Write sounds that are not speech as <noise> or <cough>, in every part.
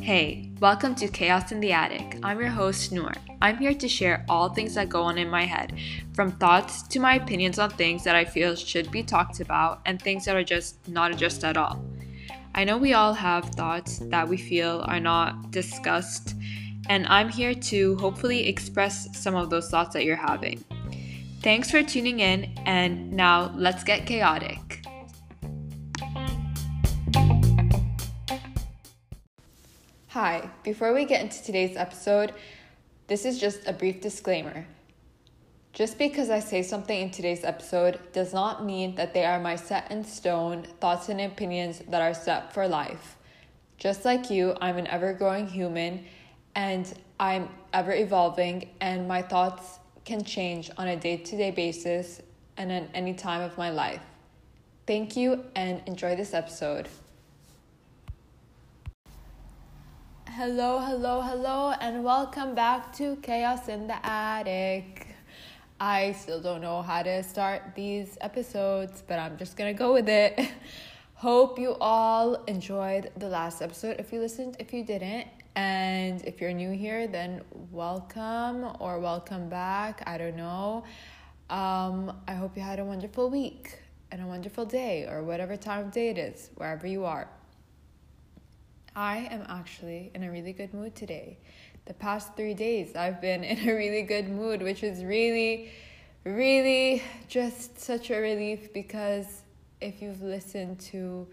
Hey, welcome to Chaos in the Attic. I'm your host, Noor. I'm here to share all things that go on in my head, from thoughts to my opinions on things that I feel should be talked about and things that are just not addressed at all. I know we all have thoughts that we feel are not discussed, and I'm here to hopefully express some of those thoughts that you're having. Thanks for tuning in, and now let's get chaotic. Hi, before we get into today's episode, this is just a brief disclaimer. Just because I say something in today's episode does not mean that they are my set in stone thoughts and opinions that are set for life. Just like you, I'm an ever growing human and I'm ever evolving, and my thoughts can change on a day to day basis and at any time of my life. Thank you and enjoy this episode. Hello, hello, hello, and welcome back to Chaos in the Attic. I still don't know how to start these episodes, but I'm just gonna go with it. <laughs> Hope you all enjoyed the last episode. If you listened, if you didn't, and if you're new here, then welcome or welcome back. I don't know. Um, I hope you had a wonderful week and a wonderful day, or whatever time of day it is, wherever you are. I am actually in a really good mood today the past three days I've been <laughs> in a really good mood, which is really, really just such a relief because if you've listened to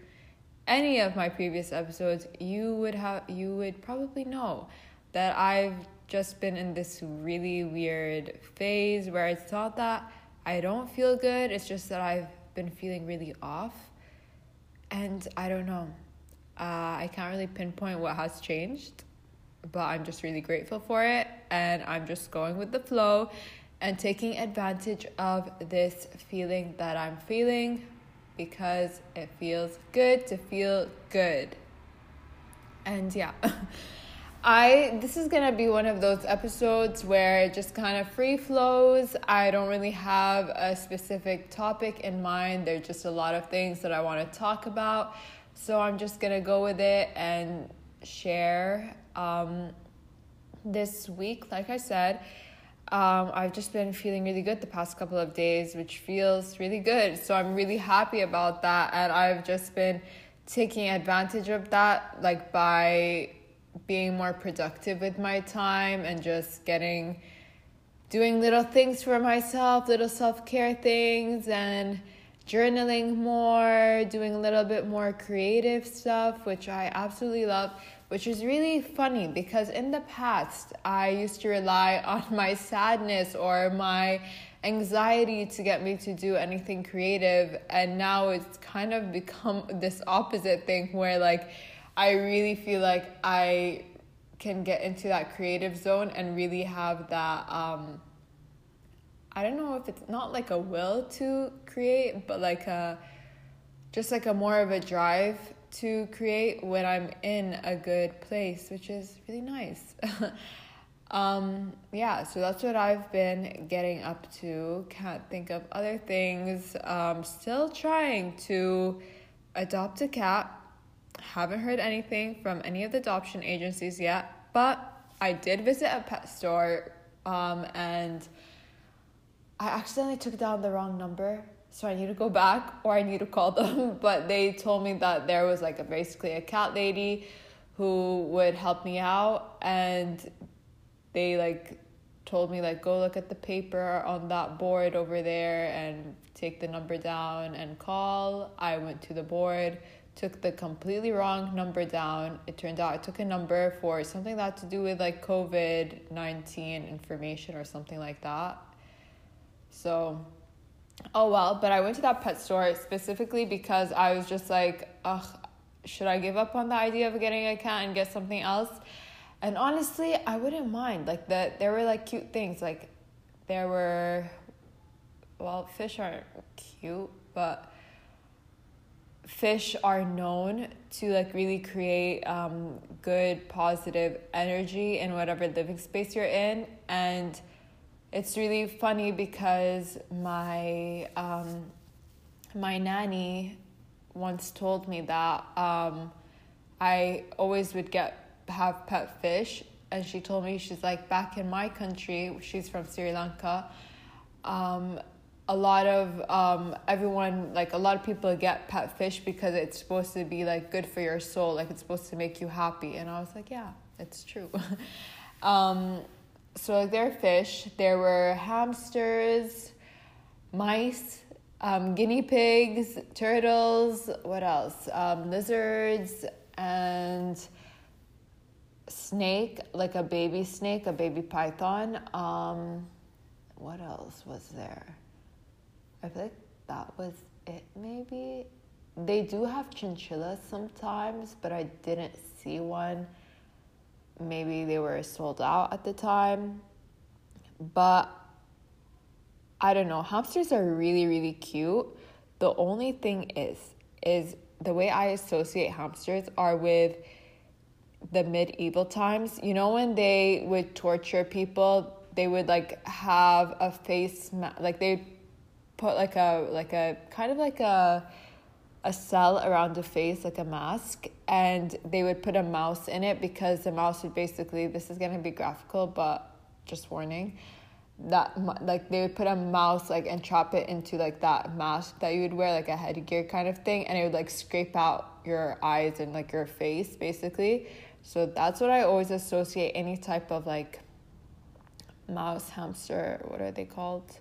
any of my previous episodes, you would have you would probably know that I've just been in this really weird phase where it's not that I don't feel good, it's just that I've been feeling really off. And I don't know. Uh, I can't really pinpoint what has changed but I'm just really grateful for it and I'm just going with the flow and taking advantage of this feeling that I'm feeling because it feels good to feel good. And yeah. <laughs> I this is to be one of those episodes where it just kind of free flows. I don't really have a specific topic in mind. There's just a lot of things that I want to talk about. So I'm just to go with it and share um, this week, like I said, um, I've just been feeling really good the past couple of days, which feels really good. So I'm really happy about that. And I've just been taking advantage of that, like by being more productive with my time and just getting, doing little things for myself, little self care things, and journaling more, doing a little bit more creative stuff, which I absolutely love which is really funny because in the past I used to rely <laughs> on my sadness or my anxiety to get me to do anything creative. And now it's kind of become <laughs> this opposite thing where like I really feel like I can get into that creative zone and really have that um I don't know if it's not like a will to create but like a just like a more of a drive to create when I'm in a good place, which is really nice. <laughs> um, yeah, so that's what I've been getting up to. Can't think of other things. Um, still trying to adopt a cat. Haven't heard anything from any of the adoption agencies yet, but I did visit a pet store um, and I accidentally took down the wrong number so I need to go back or I need to call them. <laughs> But they told me that there was like a basically a cat lady who would help me out and they like told me like go look at the paper on that board over there and take the number down and call. I went to the board, took the completely wrong number down. It turned out I took a number for something that had to do with like COVID 19 information or something like that. So oh well, but I went to that pet store specifically because I was just like, ugh, should I give up on the idea of getting a cat and get something else? And honestly, I wouldn't mind. Like that there were like cute things. Like there were well, fish aren't cute, but fish are known to like really create um, good positive energy in whatever living space you're in and it's really funny because my um, my nanny once told me that um, I always would get have pet fish, and she told me she's like back in my country. She's from Sri Lanka. Um, a lot of um, everyone like a lot of people get pet fish because it's supposed to be like good for your soul like it's supposed to make you happy and i was like yeah it's true <laughs> um, so like there are fish there were hamsters mice um, guinea pigs turtles what else um, lizards and snake like a baby snake a baby python um, what else was there I feel like that was it, maybe. They do have chinchillas sometimes, but I didn't see one. Maybe they were sold out at the time. But I don't know. Hamsters are really, really cute. The only thing is, is the way I associate hamsters are with the medieval times. You know, when they would torture people, they would like have a face, ma- like they put like a like a kind of like a a cell around the face like a mask and they would put a mouse in it because the mouse would basically this is going to be graphical but just warning that like they would put a mouse like and trap it into like that mask that you would wear like a headgear kind of thing and it would like scrape out your eyes and like your face basically. So that's what i always associate any type of like mouse hamster what are they called?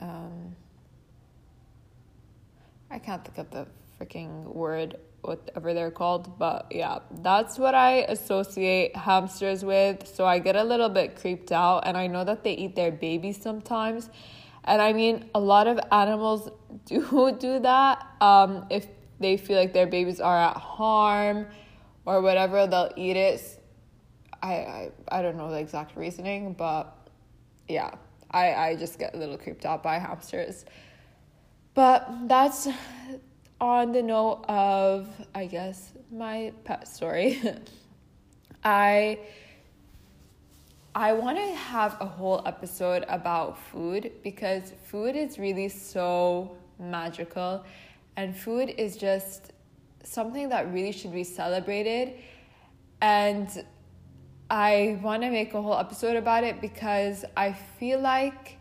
Um, I can't think of the freaking word, whatever they're called, but yeah, that's what I associate hamsters with. So I get a little bit creeped out, and I know that they eat their babies sometimes. And I mean, a lot of animals <laughs> do do that. Um, if they feel like their babies are at harm or whatever, they'll eat it. I, I, I don't know the exact reasoning, but yeah. I, I just get a little creeped out by hamsters. But that's on the note of, I guess, my pet story. <laughs> I I want to have a whole episode about food because food is really so magical and food is just something that really should be celebrated and I want to make a whole episode about it because I feel like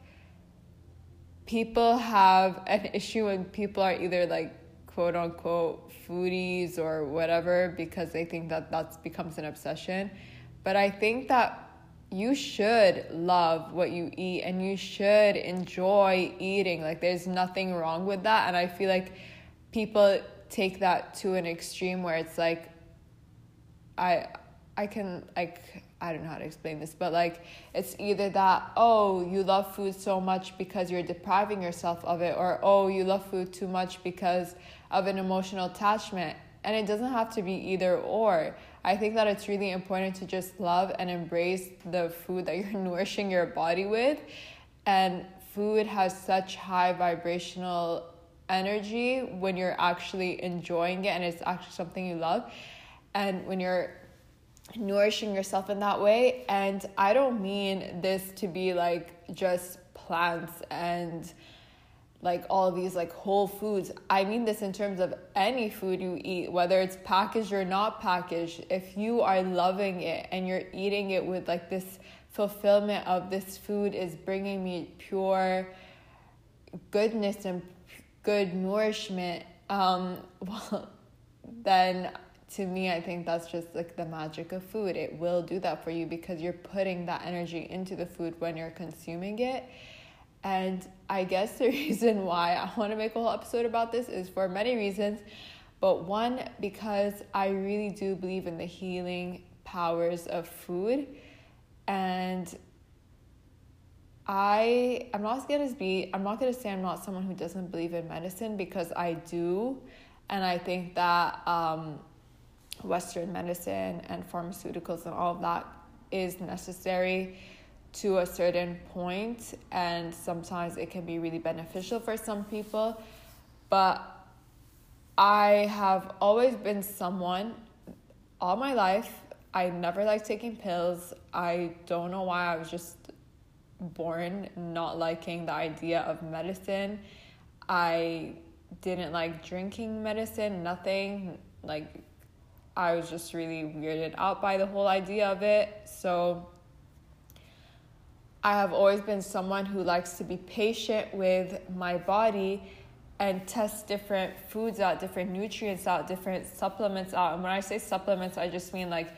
people have an issue when people are either like quote unquote foodies or whatever because they think that that becomes an obsession. But I think that you should love what you eat and you should enjoy eating. Like there's nothing wrong with that. And I feel like people take that to an extreme where it's like I I can like I don't know how to explain this, but like it's either that oh you love food so much because you're depriving yourself of it, or oh you love food too much because of an emotional attachment, and it doesn't have to be either or. I think that it's really important to just love and embrace the food that <laughs> you're nourishing your body with, and food has such high vibrational energy when you're actually enjoying it and it's actually something you love, and when you're nourishing yourself in that way. And I don't mean this to be like just plants and like all these like whole foods. I mean this in terms of any food you eat, whether it's packaged or not packaged. If you are loving it and you're eating it with like this fulfillment of this food is bringing me pure goodness and good nourishment, um, <laughs> well, then to me, I think that's just like the magic of food. It will do that for you because you're putting that energy into the food when you're consuming it. And I guess the <laughs> reason why I want to make a whole episode about this is for many reasons. But one, because I really do believe in the healing powers of food. And I I'm not gonna be I'm not gonna say I'm not someone who doesn't believe in medicine because I do. And I think that um, Western medicine and pharmaceuticals and all of that is necessary to a certain point, and sometimes it can be really beneficial for some people. But I have always been someone all my life. I never liked taking pills. I don't know why I was just born not liking the idea of medicine. I didn't like drinking medicine, nothing. Like, I was just really weirded out by the whole idea of it. So, I have always been someone who likes to be patient with my body and test different foods out, different nutrients out, different supplements out. And when I say supplements, I just mean like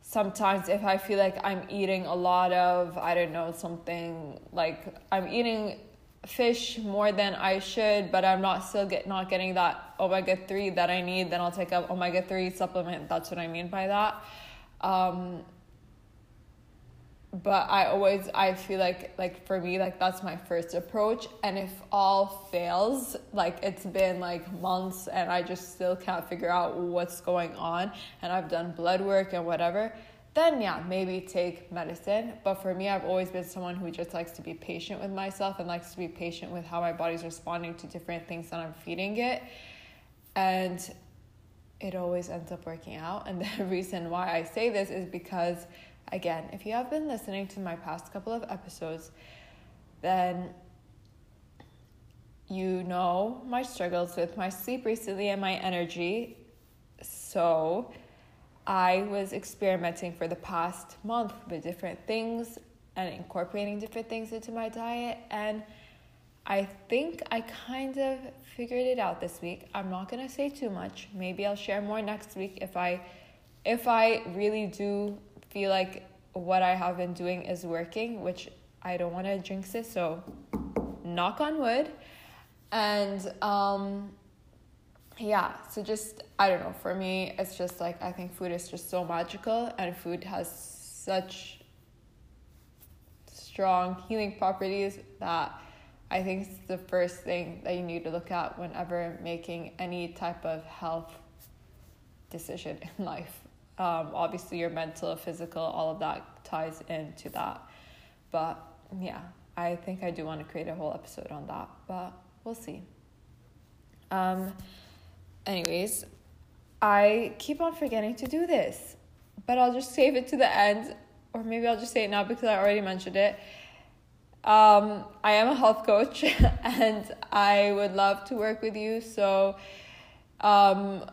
sometimes if I feel like I'm eating a lot of, I don't know, something like I'm eating fish more than I should, but I'm not still get not getting that omega three that I need, then I'll take a omega three supplement. That's what I mean by that. Um, but I always I feel like like for me like that's my first approach and if all fails like it's been like months and I just still can't figure out what's going on and I've done blood work and whatever then yeah maybe take medicine. But for me I've always been someone who just likes to be patient with myself and likes to be patient with how my body's responding to different things that I'm feeding it. And it always ends up working out. And <laughs> the reason why I say this is because Again, if you have been listening to my past couple of episodes, then you know my struggles with my sleep recently and my energy. So, I was experimenting for the past month with different things and incorporating different things into my diet and I think I kind of figured it out this week. I'm not going to say too much. Maybe I'll share more next week if I if I really do feel like what I have been doing is working, which I don't want to jinx it, so knock on wood. And um, yeah, so just, I don't know, for me, it's just like I think food is just so magical, and food has such strong healing properties that I think it's the first thing that you need to look at whenever making any type of health decision <laughs> in life. Um, obviously, your mental, physical, all of that ties into that. But yeah, I think I do want to create a whole episode on that, but we'll see. Um, anyways, I keep on forgetting to do this, but I'll just save it to the end, or maybe I'll just say it now because I already mentioned it. Um, I am a health coach <laughs> and I would love to work with you. So, um,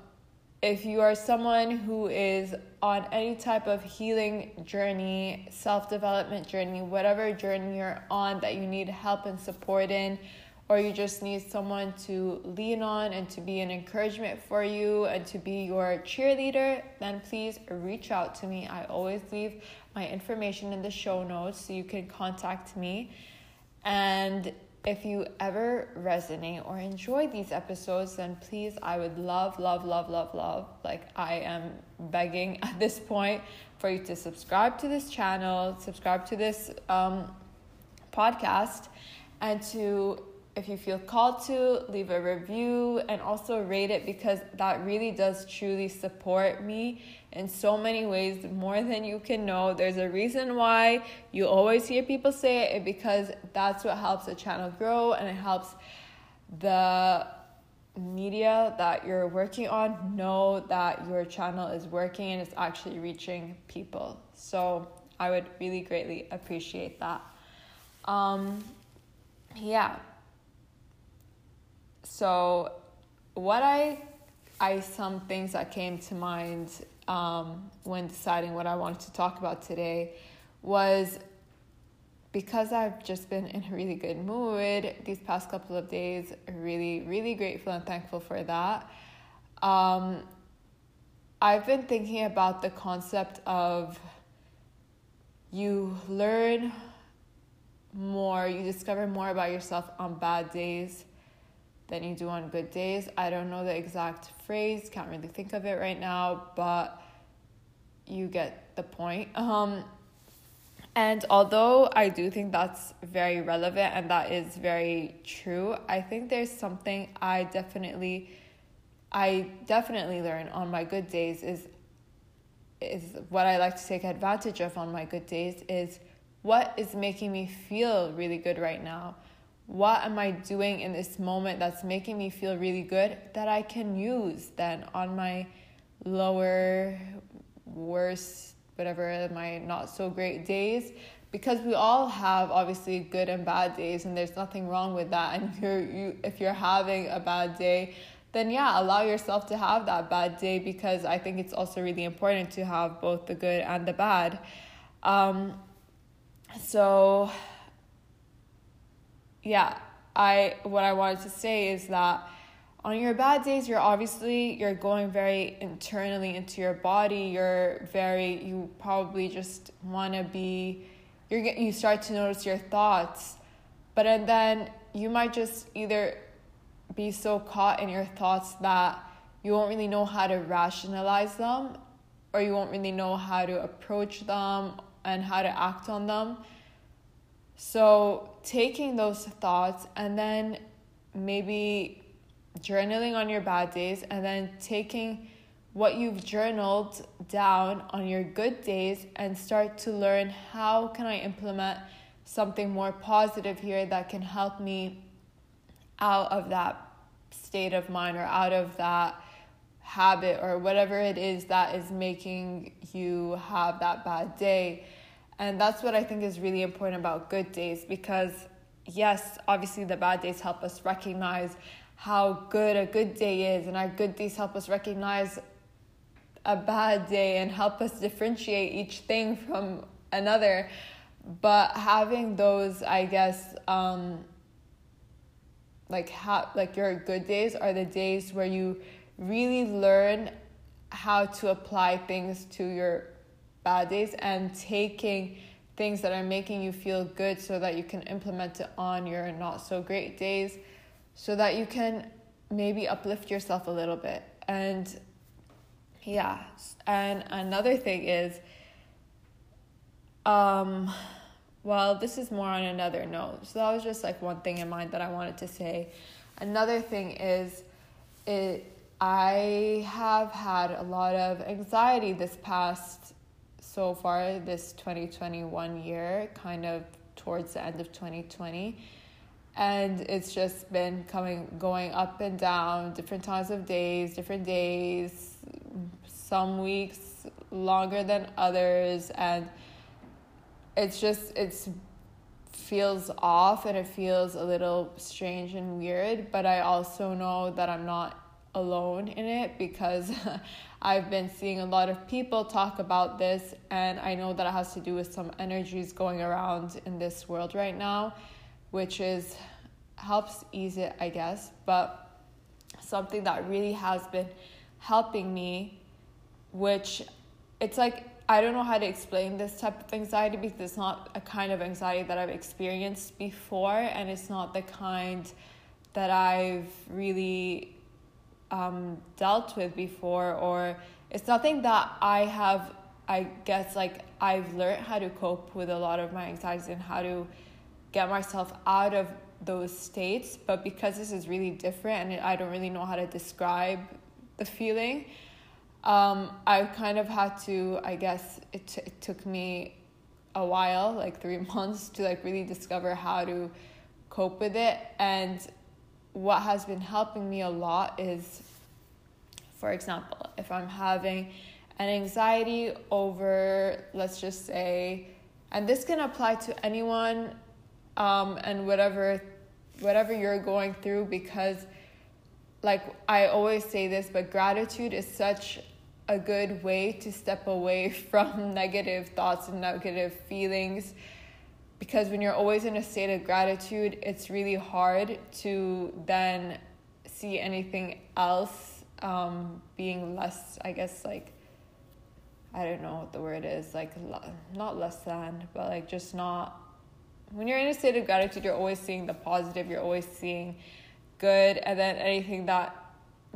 if you are someone who is on any type of healing journey, self development journey, whatever journey you're on that you need help and support in, or you just need someone to lean on and to be an encouragement for you and to be your cheerleader, then please reach out to me. I always leave my information in the show notes so you can contact me. And if you ever resonate or enjoy these episodes, then please, I would love, love, love, love, love. Like, I am begging <laughs> at this point for you to subscribe to this channel, subscribe to this um, podcast, and to if you feel called to, leave a review and also rate it because that really does truly support me in so many ways, more than you can know. There's a reason why you always hear people say it because that's what helps the channel grow and it helps the media that you're working on know that your channel is working and it's actually reaching people. So I would really greatly appreciate that. Um, yeah so what I I some things that came to mind um, when deciding what I wanted to talk about today was because I've just been in a really good mood these past couple of days, really, really grateful and thankful for that. Um, I've been thinking about the concept of you learn more, you discover more about yourself on bad days than you do on good days. I don't know the exact phrase, can't really think of it right now, but you get the point. <laughs> Um, and although I do think that's very relevant and that is very true, I think there's something I definitely I definitely learn on my good days is is what I like to take advantage of on my good days is what is making me feel really good right now what am I doing in this moment that's making me feel really good that I can use then on my lower, worse, whatever, my not so great days? because we all have obviously good and bad days and there's nothing wrong with that and <laughs> you're you if you're having a bad day then yeah allow yourself to have that bad day because i think it's also really important to have both the good and the bad um, so yeah i what i wanted to say is that on your bad days you're obviously you're going very internally into your body. You're very you probably just want to be you're you start to notice your thoughts. But and then you might just either be so caught in your thoughts that you won't really know how to rationalize them or you won't really know how to approach them and how to act on them so taking those thoughts and then maybe journaling on your bad days and then taking what you've journaled down on your good days and start to learn how can I implement something more positive here that can help me out of that state of mind or out of that habit or whatever it is that is making you have that bad day. And that's what I think is really important about good days because yes, obviously the bad days help us recognize how good a good day is, and our good days help us recognize a bad day and help us differentiate each thing from another. But having those, I guess, um, like ha- like your good days are the days where you really learn how to apply things to your bad days and taking things that are making you feel good so that you can implement it on your not so great days so that you can maybe uplift yourself a little bit. And yeah, and another thing is, um, well, this is more on another note. So that was just like one thing in mind that I wanted to say. Another thing is, it I have had a lot of anxiety this past so far this 2021 year, kind of towards the end of 2020 and it's just been coming going up and down different times of days different days some weeks longer than others. And it's just it's feels off and it feels a little strange and weird but i also know that i'm not alone in it because <laughs> i've been seeing a lot of people talk about this and i know that it has to do with some energies going around in this world right now which is helps ease it, I guess. But something that really has been helping me, which it's like I don't know how to explain this type of anxiety because it's not a kind of anxiety that I've experienced before, and it's not the kind that I've really um, dealt with before, or it's nothing that I have, I guess, like I've learned how to cope with a lot of my anxieties and how to get myself out of those states. But because this is really different and I don't really know how to describe the feeling, um, I kind of had to, I guess it, t- it took me a while, like three <laughs> months, to like really discover how to cope with it. And what has been helping me a lot is, for example, if I'm having an anxiety over, let's just say, and this can apply to anyone um, and whatever whatever you're going through because like I always say this but gratitude is such a good way to step away <laughs> from negative thoughts and negative feelings because when you're always in a state of gratitude it's really hard to then see anything else um, being less i guess like i don't know what the word is like not less than but like just not when you're in a state of gratitude, you're always seeing the positive, you're always seeing good, and then anything that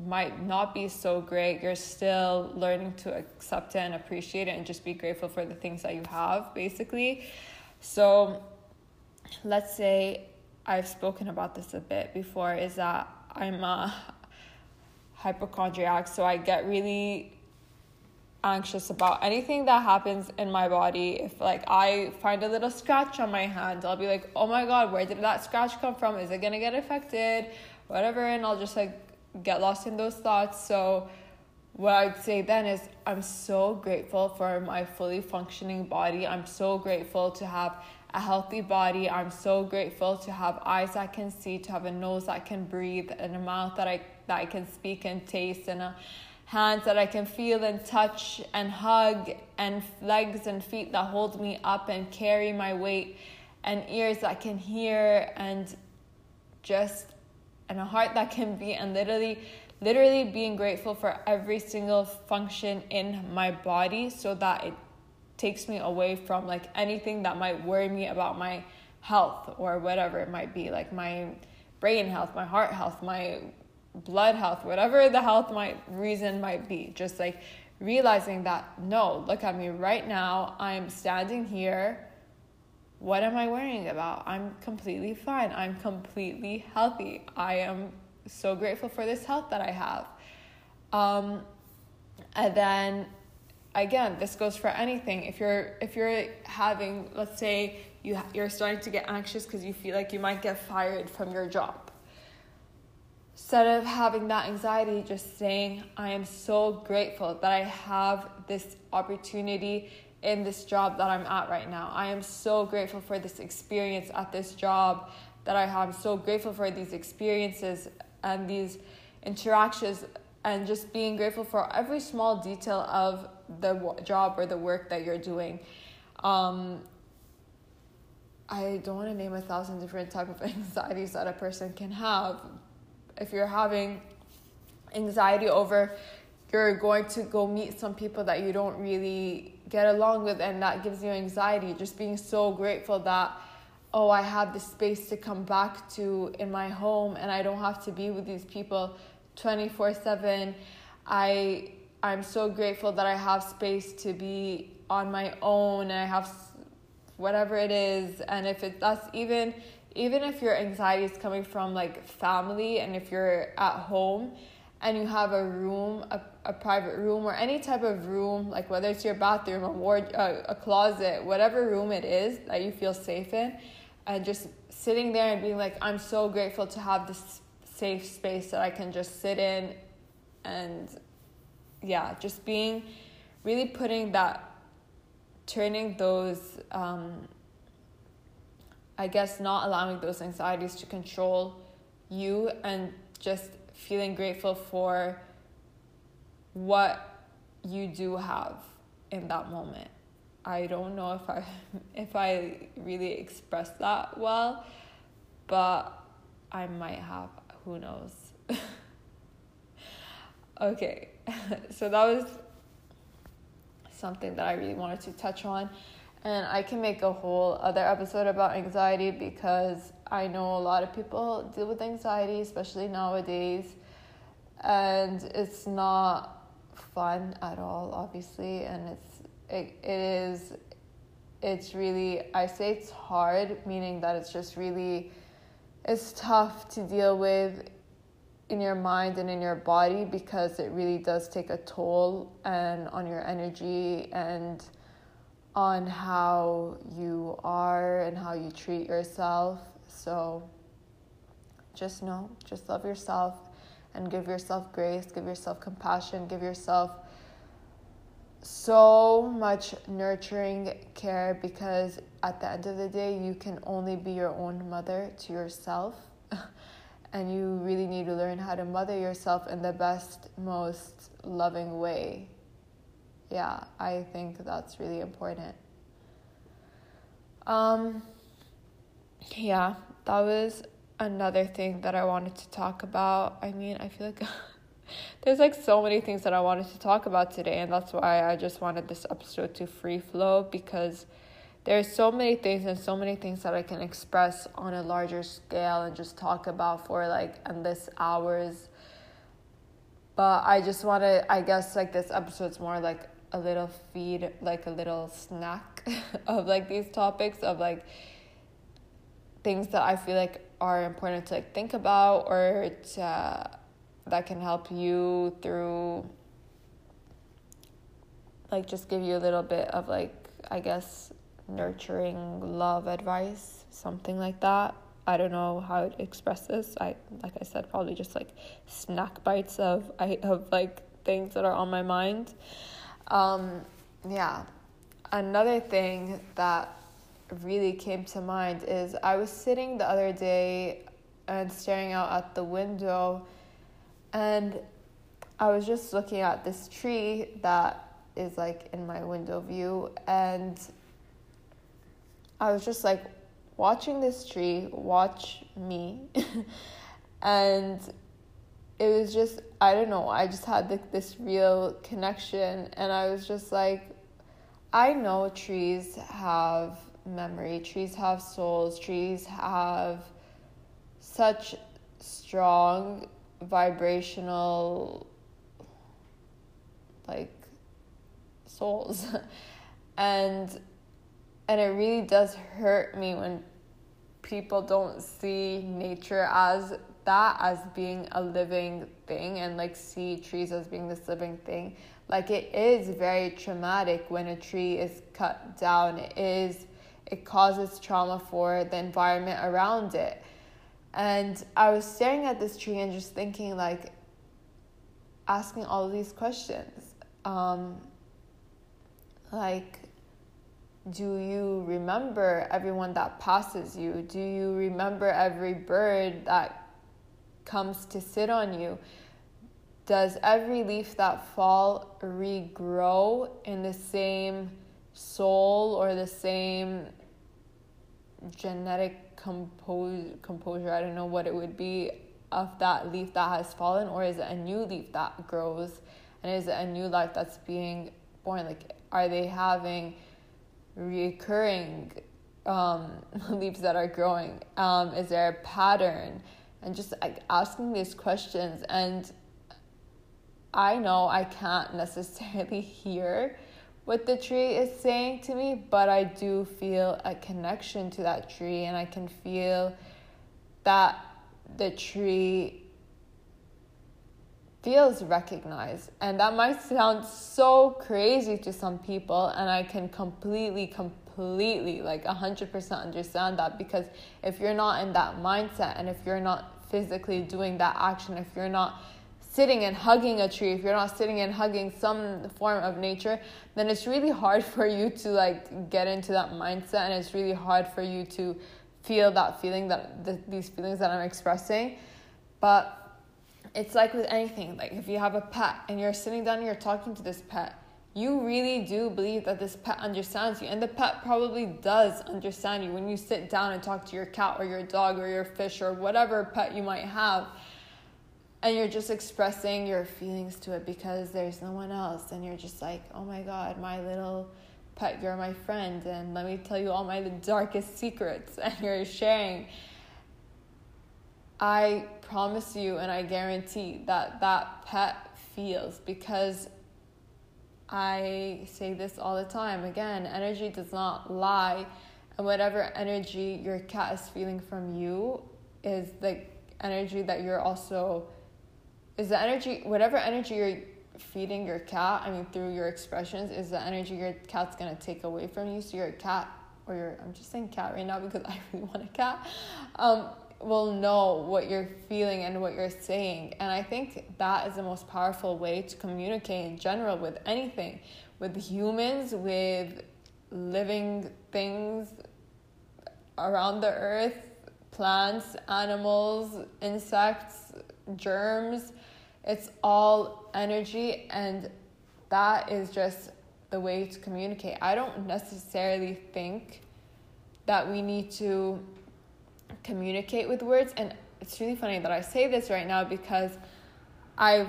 might not be so great, you're still learning to accept it and appreciate it and just be grateful for the things that you have, basically. So, let's say I've spoken about this a bit before is that I'm a hypochondriac, so I get really anxious about anything that happens in my body. If like I find a little scratch on my hand, I'll be like, "Oh my god, where did that scratch come from? Is it going to get affected?" whatever, and I'll just like get lost in those thoughts. So what I'd say then is I'm so grateful for my fully functioning body. I'm so grateful to have a healthy body. I'm so grateful to have eyes that can see, to have a nose that can breathe, and a mouth that I that I can speak and taste, and a hands that I can feel and touch and hug, and legs and feet that hold me up and carry my weight, and ears that can hear, and just and a heart that can beat, and literally literally being grateful for every single function in my body so that it takes me away from like anything that might worry me about my health or whatever it might be like my brain health my heart health my blood health whatever the health might reason might be. Just like realizing that no look at me right now. I'm standing here. What am i worrying about? I'm completely fine. I'm completely healthy. I am so grateful for this health that i have. Um, and then again this goes for anything. If you're if you're having let's say you you're starting to get anxious because you feel like you might get fired from your job. Instead of having that anxiety just saying i am so grateful that i have this opportunity in this job that i'm at right now. I am so grateful for this experience at this job that i have. I'm so grateful for these experiences and these interactions and just being grateful for every small detail of the job or the work that you're doing. Um, I don't want to name a thousand different type of <laughs> anxieties that a person can have. If you're having anxiety over you're going to go meet some people that you don't really get along with and that gives you anxiety, just being so grateful that oh, I have the space to come back to in my home and I don't have to be with these people 24/7. I I'm so grateful that I have space to be on my own and I have whatever it is and if it that's even even if your anxiety is coming from like family and if you're at home and you have a room a, a private room or any type of room like whether it's your bathroom a ward a, a closet whatever room it is that you feel safe in and just sitting there and being like i'm so grateful to have this safe space that i can just sit in and yeah, just being really putting that, turning those, um, I guess, not allowing those anxieties to control you and just feeling grateful for what you do have in that moment. I don't know if I <laughs> if I really expressed that well, but I might have. Who knows? <laughs> okay. <laughs> so that was something that I really wanted to touch on. And I can make a whole other episode about anxiety because I know a lot of people deal with anxiety, especially nowadays. And it's not fun at all, obviously. And it's, it, it is, it's really, I say it's hard, meaning that it's just really, it's tough to deal with in your mind and in your body because it really does take a toll and on your energy and on how you are and how you treat yourself. So just know, just love yourself and give yourself grace, give yourself compassion, give yourself so much nurturing care because at the end of the day, you can only be your own mother to yourself. <laughs> and you really need to learn how to mother yourself in the best, most loving way. Yeah, I think that's really important. Um, yeah, that was another thing that I wanted to talk about. I mean, I feel like <laughs> there's like so many things that I wanted to talk about today, and that's why I just wanted this episode to free flow because there's so many things and so many things that I can express on a larger scale and just talk about for like endless hours. But I just want to, I guess, like this episode's more like a little feed, like a little snack <laughs> of like these topics of like things that I feel like are important to like think about or to, that can help you through like just give you a little bit of like I guess nurturing love advice, something like that. I don't know how to express this. I like I said, probably just like snack bites of I of like things that are on my mind. Um, yeah. Another thing that really came to mind is I was sitting the other day and staring out at the window and I was just looking at this tree that is like in my window view and I was just like watching this tree watch me. <laughs> And it was just I don't know I just had like this real connection and I was just like I know trees have memory trees have souls trees have such strong vibrational like souls. <laughs> And and it really does hurt me when people don't see nature as that as being a living thing and like see trees as being this living thing. Like it is very traumatic when a tree is cut down. It is it causes trauma for the environment around it and i was staring at this tree and just thinking like asking all these questions um, like do you remember everyone that passes you? Do you remember every bird that comes to sit on you? Does every leaf that fall regrow in the same soul or the same genetic compose, composure? I don't know what it would be of that leaf that has fallen, or is it a new leaf that grows? And is it a new life that's being born? Like, are they having recurring um, <laughs> leaves that are growing? Um, is there a pattern? And just like asking these questions. And I know I can't <laughs> necessarily hear what the tree is saying to me, but I do feel a connection to that tree, and I can feel that the tree feels recognized. And that might sound so crazy to some people, and I can completely, completely, like 100% understand that because if you're not in that mindset and if you're not physically doing that action, if you're not sitting and hugging a tree, if you're not sitting and hugging some form of nature, then it's really hard for you to like get into that mindset and it's really hard for you to feel that feeling that the, these feelings that I'm expressing. But it's like with anything like if you have a pet and you're sitting down and you're talking to this pet you really do believe that this pet understands you and the pet probably does understand you when you sit down and talk to your cat or your dog or your fish or whatever pet you might have and you're just expressing your feelings to it because there's no one else and you're just like oh my god my little pet you're my friend and let me tell you all my darkest secrets <laughs> and you're sharing I promise you and I guarantee that that pet feels because I say this all the time. Again, energy does not lie. And whatever energy your cat is feeling from you is the energy that you're also is the energy whatever energy you're feeding your cat, I mean through your expressions is the energy your cat's going to take away from you. So your cat or your I'm just saying cat right now because <laughs> I really want a cat. Um will know what you're feeling and what you're saying. And I think that is the most powerful way to communicate in general with anything, with humans, with living things around the earth, plants, animals, insects, germs. It's all energy, and that is just the way to communicate. I don't necessarily think that we need to communicate with words and it's really funny that I say this right now because I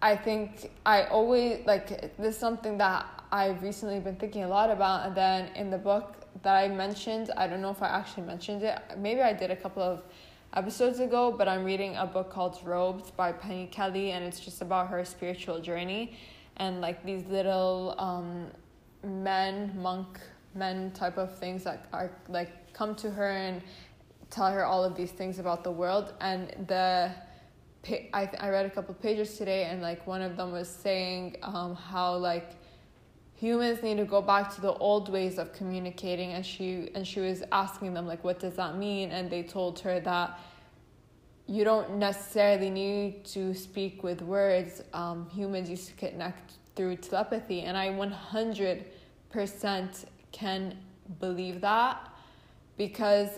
I think I always like this is something that I've recently been thinking a lot about and then in the book that I mentioned, I don't know if I actually mentioned it. Maybe I did a couple of episodes ago, but I'm reading a book called Robes by Penny Kelly and it's just about her spiritual journey and like these little um men, monk men type of things that are like come to her and tell her all of these things about the world. And the I, I read a couple pages today and like one of them was saying um, how like humans need to go back to the old ways of communicating and she and she was asking them like what does that mean and they told her that you don't necessarily need to speak with words. Um, humans used to connect through telepathy, and I 100% can believe that because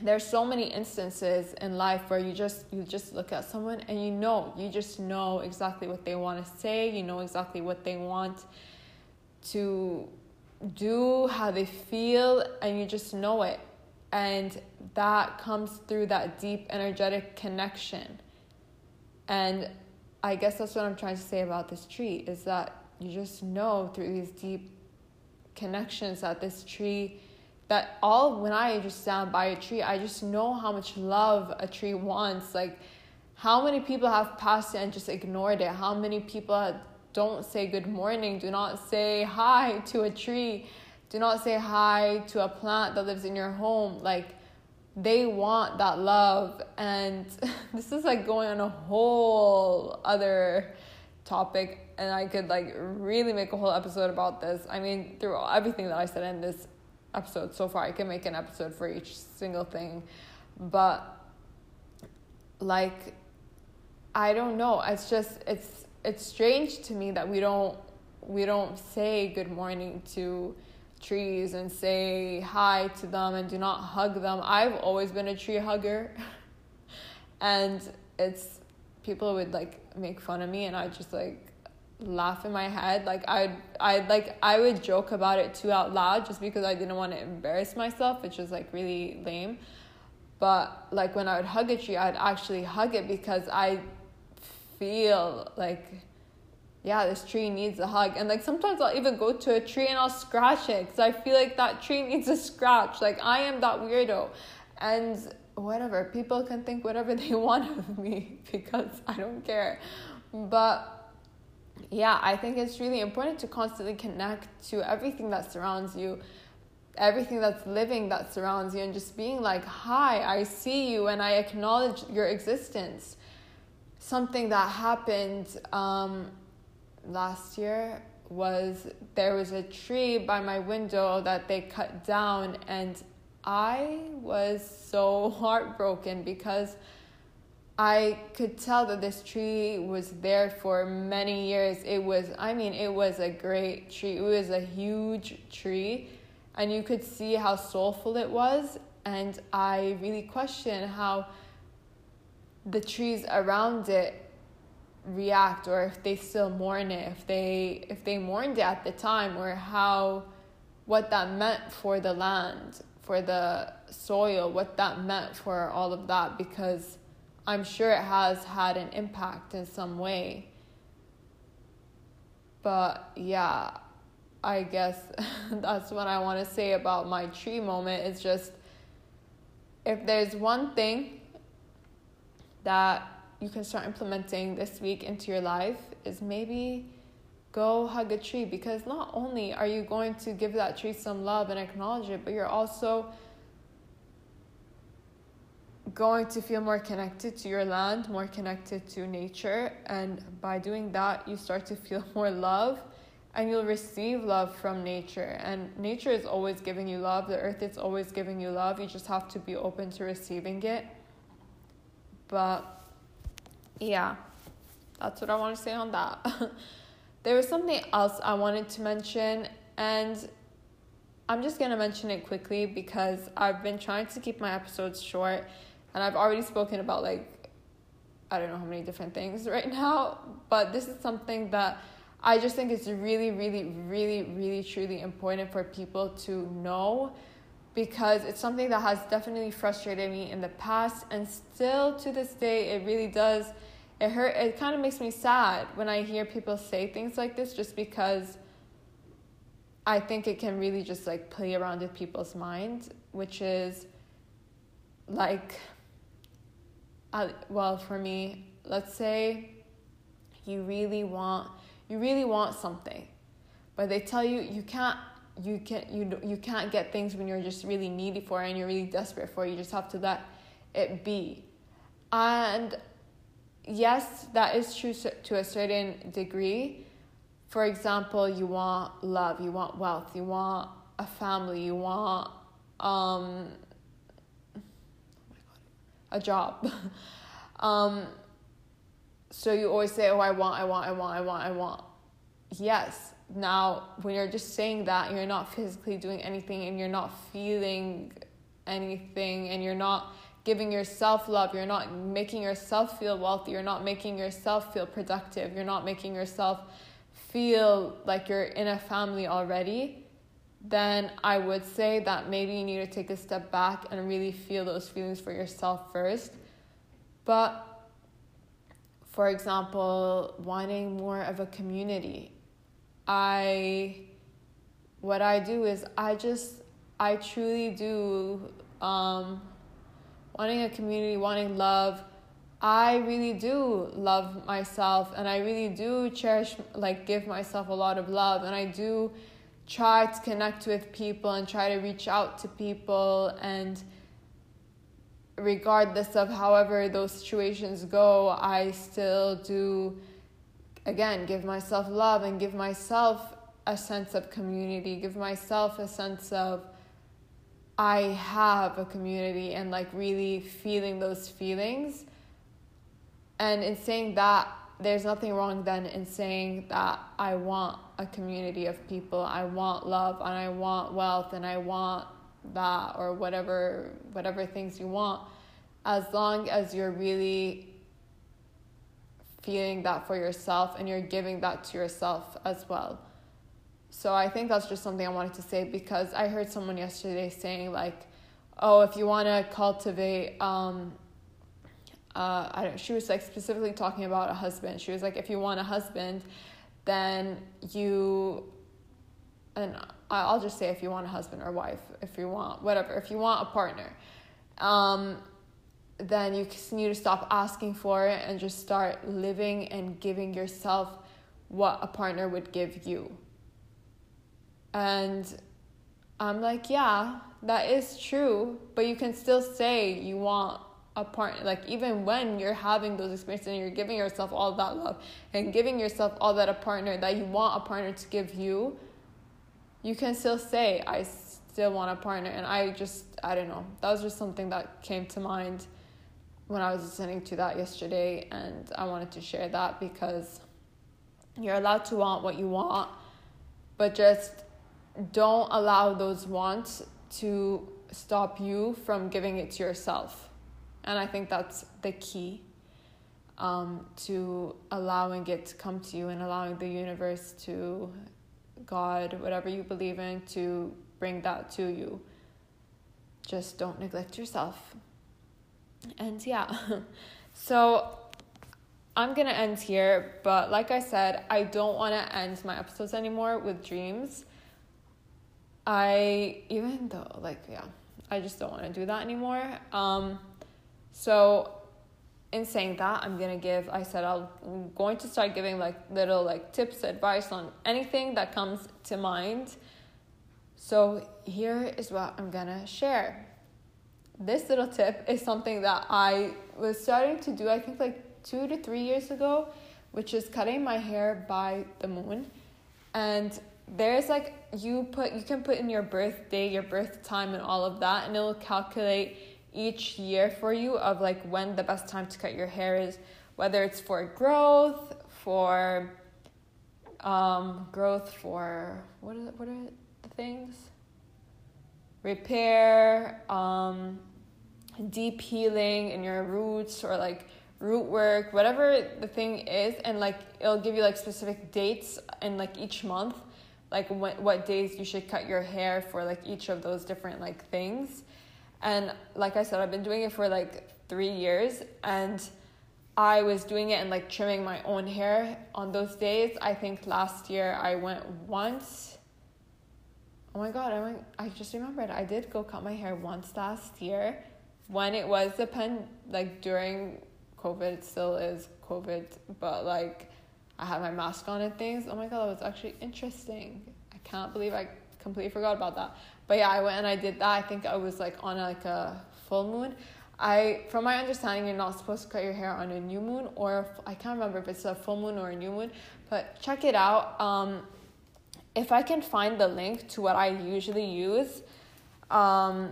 there's so many instances in life where you just you just look at someone and you know you just know exactly what they want to say you know exactly what they want to do how they feel and you just know it and that comes through that deep energetic connection and i guess that's what i'm trying to say about this tree is that you just know through these deep connections that this tree that all when I just stand by a tree, I just know how much love a tree wants. Like how many people have passed it and just ignored it? How many people don't say good morning, do not say hi to a tree, do not say hi to a plant that lives in your home. Like they want that love and <laughs> this is like going on a whole other topic and I could like really make a whole episode about this. I mean, through everything that I said in this episode so far. I can make an episode for each single thing. But like I don't know. It's just it's it's strange to me that we don't we don't say good morning to trees and say hi to them and do not hug them. I've always been a tree hugger. <laughs> and it's people would like make fun of me and I just like laugh in my head. Like I'd I like I would joke about it too out loud just because I didn't want to embarrass myself, which was like really lame. But like when I would hug a tree, I'd actually hug it because I feel like yeah, this tree needs a hug. And like sometimes I'll even go to a tree and I'll scratch it because I feel like that tree <laughs> needs a scratch. Like I am that weirdo. And whatever, people can think whatever <laughs> they want of me <laughs> because I don't care. But yeah, I think it's really important to constantly connect to everything that surrounds you, everything that's living that surrounds you, and just being like, Hi, I see you, and I acknowledge your existence. Something that happened um, last year was there was a tree by my window that they cut down, and I was so <laughs> heartbroken because I could tell that this tree was there for many years. It was, I mean, it was a great tree. It was a huge tree, and you could see how soulful it was. And I really question how the trees around it react or if they still mourn it if they if they mourned it at the time or how what that meant for the land for the soil what that meant for all of that because I'm sure it has had an impact in some way. But yeah, I guess <laughs> that's what I want to say about my tree moment. It's just if there's one thing that you can start implementing this week into your life is maybe go hug a tree because not only are you going to give that tree some love and acknowledge it, but you're also going to feel more connected to your land, more connected to nature. And by doing that, you start to feel <laughs> more love and you'll receive love from nature. And nature is always giving you love, the earth is always giving you love. You just have to be open to receiving it. But yeah, that's what I want to say on that. <laughs> there was something else I wanted to mention, and I'm just gonna mention it quickly because I've been trying to keep my episodes short and I've already spoken about like I don't know how many different things <laughs> right now, but this is something that I just think is really, really, really, really, truly important for people to know because it's something that has definitely frustrated me in the past and still to this day it really does it hurt it kind of makes me sad when I hear people say things like this just because I think it can really just like play around with people's minds, which is like well for me let's say you really want you really want something but they tell you you can't you can't you you can't get things when you're just really needy for it and you're really desperate for it. you just have to let it be and yes that is true to a certain degree for example you want love you want wealth you want a family you want um a job. <laughs> um, so you always say, "Oh, I want, I want, I want, I want, I want." Yes. Now, when you're just saying that, you're not physically doing anything, and you're not feeling anything, and you're not giving yourself love. You're not making yourself feel wealthy. You're not making yourself feel productive. You're not making yourself feel like you're in a family already. Then I would say that maybe you need to take a step back and really feel those feelings for yourself first. But for example, wanting more of a community. I what I do is I just I truly do um wanting a community, wanting love. I really do love myself and I really do cherish like give myself a lot of love and I do try to connect with people and try to reach out to people and regardless of however those situations go, I still do, again, give myself love and give myself a sense of community, give myself a sense of I have a community and like really feeling those feelings. And in saying that, there's nothing wrong then in saying that I want a community of people, I want love, and I want wealth, and I want that or whatever whatever things you want as long as you're really feeling that for yourself and you're giving that to yourself as well. So I think that's just something I wanted to say because I heard someone yesterday saying like, oh, if you want to cultivate, um, uh, I don't. She was like specifically talking about a husband. She was like, if you want a husband, then you, and I'll just say if you want a husband or wife, if you want whatever, if you want a partner, um, then you need to stop asking for it and just start living and giving yourself what a partner would give you. And I'm like, yeah, that is true, but you can still say you want a partner. Like, even when you're having those experiences and you're giving yourself all that love and giving yourself all that a partner that you want a partner to give you, you can still say, I still want a partner. And I just, I don't know, that was just something that came to mind when I was listening to that yesterday, and I wanted to share that because you're allowed to want what you want, but just don't allow those wants to stop you from giving it to yourself. And I think that's the key um, to allowing it to come to you and allowing the universe to, God, whatever you believe in, to bring that to you. Just don't neglect yourself and yeah, <laughs> so I'm gonna end here, but like I said, I don't want to end my episodes anymore with dreams. I even though like yeah, I just don't want to do that anymore. Um, so in saying that, I'm gonna give. I said I'll, I'm going to start giving like little like tips, advice on anything that comes to mind. So here is what I'm gonna share this little tip is something that I was starting to do, I think like two to three years ago, which is cutting my hair by the moon. And there's like, you put, you can put in your birthday, your birth time, and all of that, and it'll calculate each year for you of like when the best time to cut your hair is, whether it's for growth, for um, growth, for what are, what are the things? Repair, um, deep healing in your roots or like root work, whatever the thing is, and like it'll give you like specific dates in like each month, like what what days you should cut your hair for like each of those different like things. And like I said, I've been doing it for like three years and I was doing it and like trimming my own hair on those days. I think last year I went once Oh my god, I went I just remembered I did go cut my hair once last year when it was the pen like during COVID it still is COVID, but like I had my mask on and things. Oh my god, that was actually interesting. I can't believe I completely forgot about that. But yeah, I went and I did that. I think I was like on like a full moon. I, from my understanding, you're not supposed to cut your hair on a new moon, or I can't remember if it's a full moon or a new moon. But check it out. Um, if I can find the link to what I usually use, um,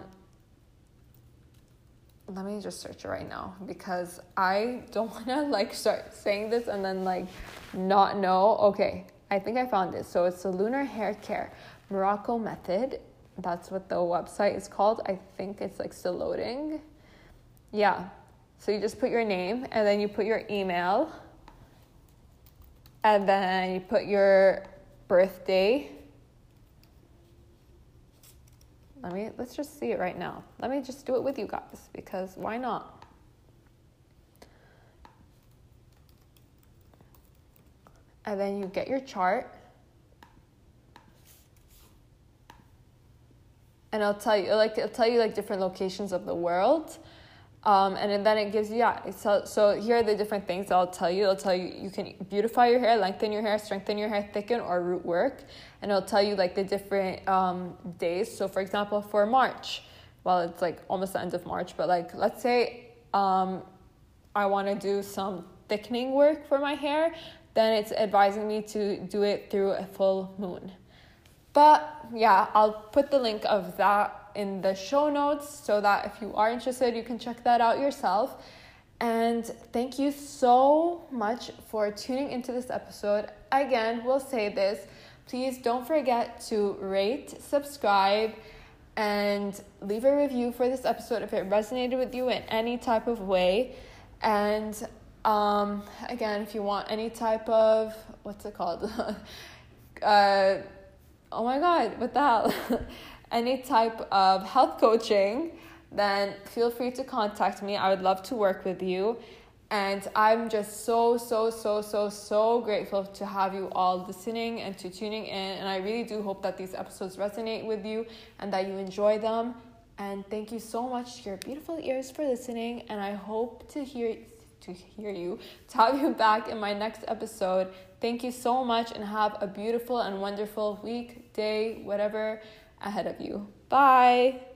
let me just search it right now because I don't <laughs> want to like start saying this and then like not know. Okay, I think I found it. So it's the Lunar Hair Care Morrocco Method. That's what the website is called. I think it's like still loading. Yeah. So you just put your name and then you put your email and then you put your birthday. Let me let's just see it right now. Let me just do it with you guys because why not? And then you get your chart. And I'll tell you like it'll tell you like different locations of the world. Um, and then it gives you yeah so, so here are the different things that i'll tell you. It'll tell you you can beautify your hair lengthen your hair strengthen your hair thicken or root work. And it'll tell you like the different um, days. So for example for march well it's like almost the end of march but like let's say um, i want to do some thickening work for my hair then it's advising me to do it through a full moon. But yeah i'll put the link of that in the show notes so that if you are interested, you can check that out yourself. And thank you so much for tuning into this episode. Again, we'll say this please don't forget to rate, subscribe, and leave a review for this episode if it resonated with you in any type of way. And um, again, if you want any type of what's it called? <laughs> uh, oh my god, what the hell? <laughs> any type of health coaching, then feel free to contact me. I would love to work with you. And I'm just so, so, so, so, so grateful to have you all listening and to tuning in. And I really do hope that these episodes resonate with you and that you enjoy them. And thank you so much to your beautiful ears for listening. And I hope to hear to hear you, to have you back in my next episode. Thank you so much and have a beautiful and wonderful week, day, whatever ahead of you. Bye.